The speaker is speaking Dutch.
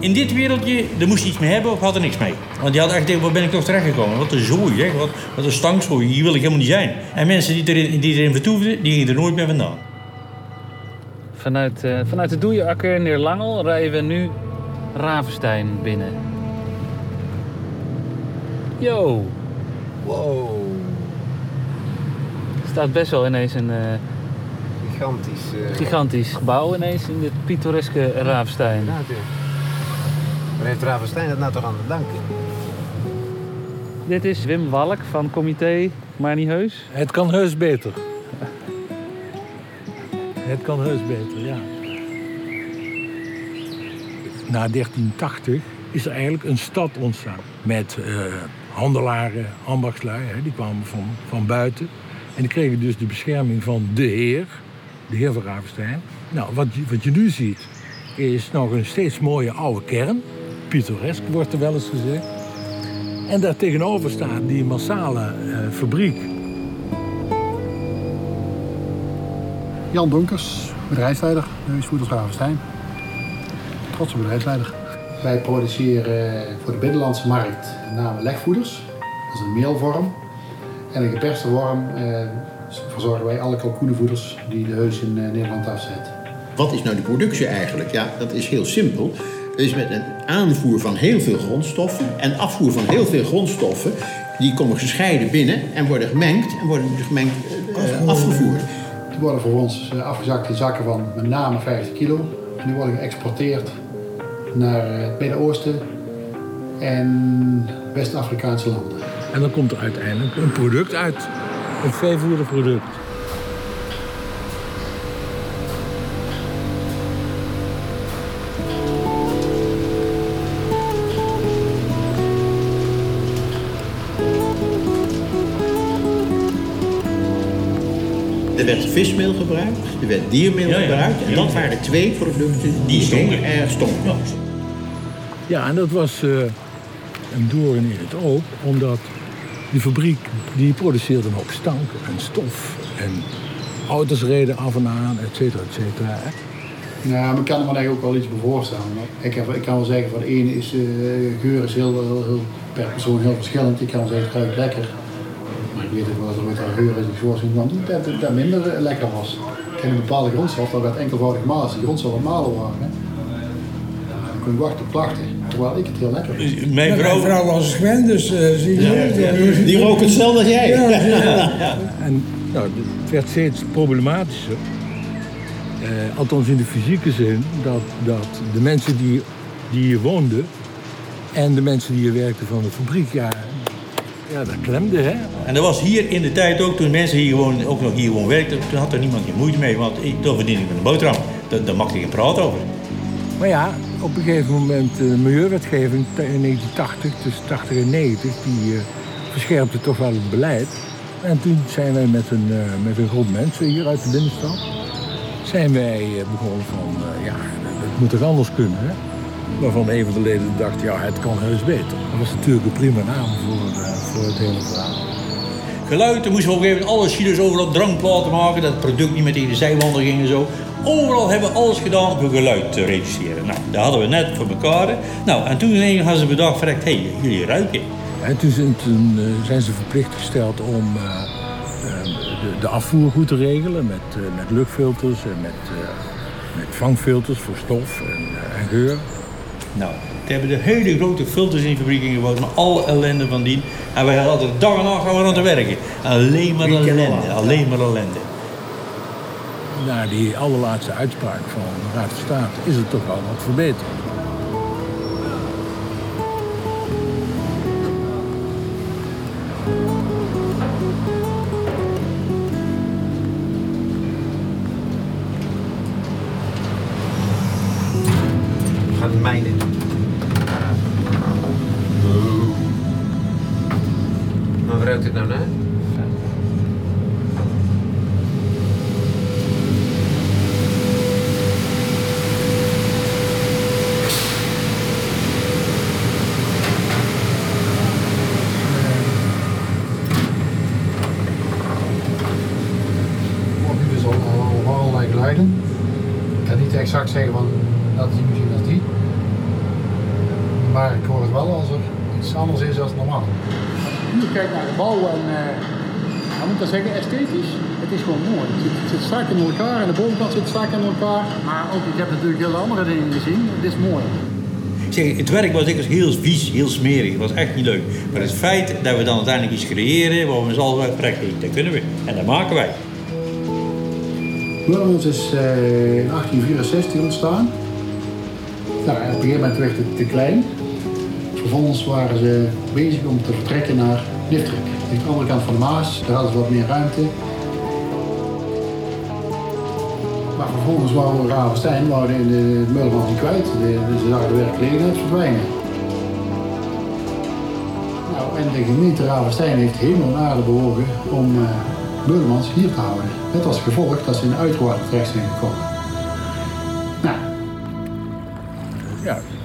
In dit wereldje, daar moest je iets mee hebben of had er niks mee. Want die had echt denken, waar ben ik toch terechtgekomen? Wat een zooi, hè? Wat, wat een stankzooi. Hier wil ik helemaal niet zijn. En mensen die erin, die erin vertoefden, die gingen er nooit meer vandaan. Vanuit, uh, vanuit de Doeienakker neer Langel rijden we nu Ravenstein binnen. Yo. Wow. Er staat best wel ineens een... Uh, gigantisch... Uh... Gigantisch gebouw ineens in dit pittoreske Ravenstein. Ja, natuurlijk. Maar heeft Ravenstein dat nou toch aan te danken? Dit is Wim Walk van comité Maar Niet Heus. Het kan heus beter. Het kan heus beter, ja. Na 1380 is er eigenlijk een stad ontstaan. Met uh, handelaren, ambachtslui, hè, die kwamen van, van buiten. En die kregen dus de bescherming van de heer, de heer van Ravenstein. Nou, wat je, wat je nu ziet, is nog een steeds mooie oude kern. Pittoresk wordt er wel eens gezegd. En daar tegenover staat die massale uh, fabriek. Jan Donkers, bedrijfsleider, Neusvoeders Ravenstein. Trotse bedrijfsleider. Wij produceren voor de binnenlandse markt name legvoeders. Dat is een meelvorm. En een geperste worm eh, verzorgen wij alle kalkoenenvoeders die de heus in eh, Nederland afzet. Wat is nou de productie eigenlijk? Ja, dat is heel simpel. Is met een aanvoer van heel veel grondstoffen en afvoer van heel veel grondstoffen. Die komen gescheiden binnen en worden gemengd en worden gemengd uh, afgevoerd. Die worden voor ons afgezakt in zakken van met name 50 kilo. En die worden geëxporteerd naar het Midden-Oosten en West-Afrikaanse landen. En dan komt er uiteindelijk een product uit. Een veevoederproduct. Er werd vismeel gebruikt, er werd diermeel ja, ja. gebruikt. En dat waren de twee producten die stonken. erg stonken. Ja, en dat was uh, een doorn in het oog, omdat die fabriek die produceerde ook stank en stof. En auto's reden af en aan, et cetera, et cetera. Ja, maar ik kan er me ook wel iets bij voorstellen. Ik, heb, ik kan wel zeggen, van de ene is, uh, geur is heel, heel, heel, per persoon heel verschillend. Ik kan wel zeggen, het ruikt lekker. Ik weet ook wel dat er wat geur is, ik zoals iemand dat, dat minder lekker was. Ik ken een bepaalde grondstof, dat werd enkelvoudig malen. Die grondstoffen malen waren. Hè. Dan kon je wachten op klachten. Terwijl ik het heel lekker vind. Mijn vrouw, Mijn vrouw was gewend, dus uh, zie je. Ja, die rook hetzelfde als jij. Ja, En nou, het werd steeds problematischer. Uh, althans in de fysieke zin, dat, dat de mensen die, die hier woonden en de mensen die hier werkten van de fabriek, ja, ja dat klemde hè. En dat was hier in de tijd ook, toen mensen hier gewoon, ook nog hier gewoon werkten, toen had er niemand geen moeite mee, want ik, toen verdien ik met een boterham. Daar, daar mag ik geen praat over. Maar ja, op een gegeven moment de milieuwetgeving in 1980, tussen 80 en 90, die uh, verscherpte toch wel het beleid. En toen zijn wij met een, uh, met een groep mensen hier uit de binnenstad, zijn wij begonnen van, ja, het moet toch anders kunnen, hè? Waarvan een van de leden dacht, ja, het kan heus beter. Dat was natuurlijk een prima naam voor, voor het hele verhaal. Geluid, toen moesten we op een gegeven moment alle chiles overal drankplaten maken, dat het product niet meer tegen de zijwanden ging en zo. Overal hebben we alles gedaan om geluid te reduceren. Nou, dat hadden we net voor elkaar. Nou, en toen ineens hadden ze bedacht, verrekt, hé, hey, jullie ruiken. En toen, uh, zijn ze verplicht gesteld om uh, uh, de, de, afvoer goed te regelen met, met luchtfilters en met, met vangfilters voor stof en, en geur. Nou, we hebben de hele grote filters in de fabriek ingebouwd, met alle ellende van die. En wij hadden dag en nacht gaan we aan te werken. Alleen maar ellende, alleen maar ellende na die allerlaatste uitspraak van de Raad van State is het toch wel wat verbeterd. Gaan de mijn in. Maar waar ruikt het nou naar? exact zeggen van dat is als die. Maar ik hoor het wel als er iets anders is dan normaal. Nu kijk naar de bouw en uh, ik moet dat zeggen, esthetisch. Het is gewoon mooi. Het zit, het zit strak in elkaar en de bovenkant zit strak in elkaar. Maar ook, ik heb natuurlijk heel andere dingen gezien. Het is mooi. Ik zeg, het werk was dikwijls heel vies, heel smerig. Het was echt niet leuk. Maar het feit dat we dan uiteindelijk iets creëren waar we z'n allen prettig dat kunnen we. En dat maken wij. Murmels is uh, in 1864 ontstaan. Nou, op een gegeven moment werd het te klein. Vervolgens waren ze bezig om te vertrekken naar Liftrik. Aan de andere kant van de Maas, daar hadden ze wat meer ruimte. Maar vervolgens wouden Ravenstein wouden in de Mulman niet kwijt. Dus ze zagen de werkgelegenheid verdwijnen. Nou, en de gemeente Ravenstein heeft en aarde bewogen om uh, hier te houden. Met als gevolg dat ze in Uitwater terecht zijn gekomen. Nou. Ja,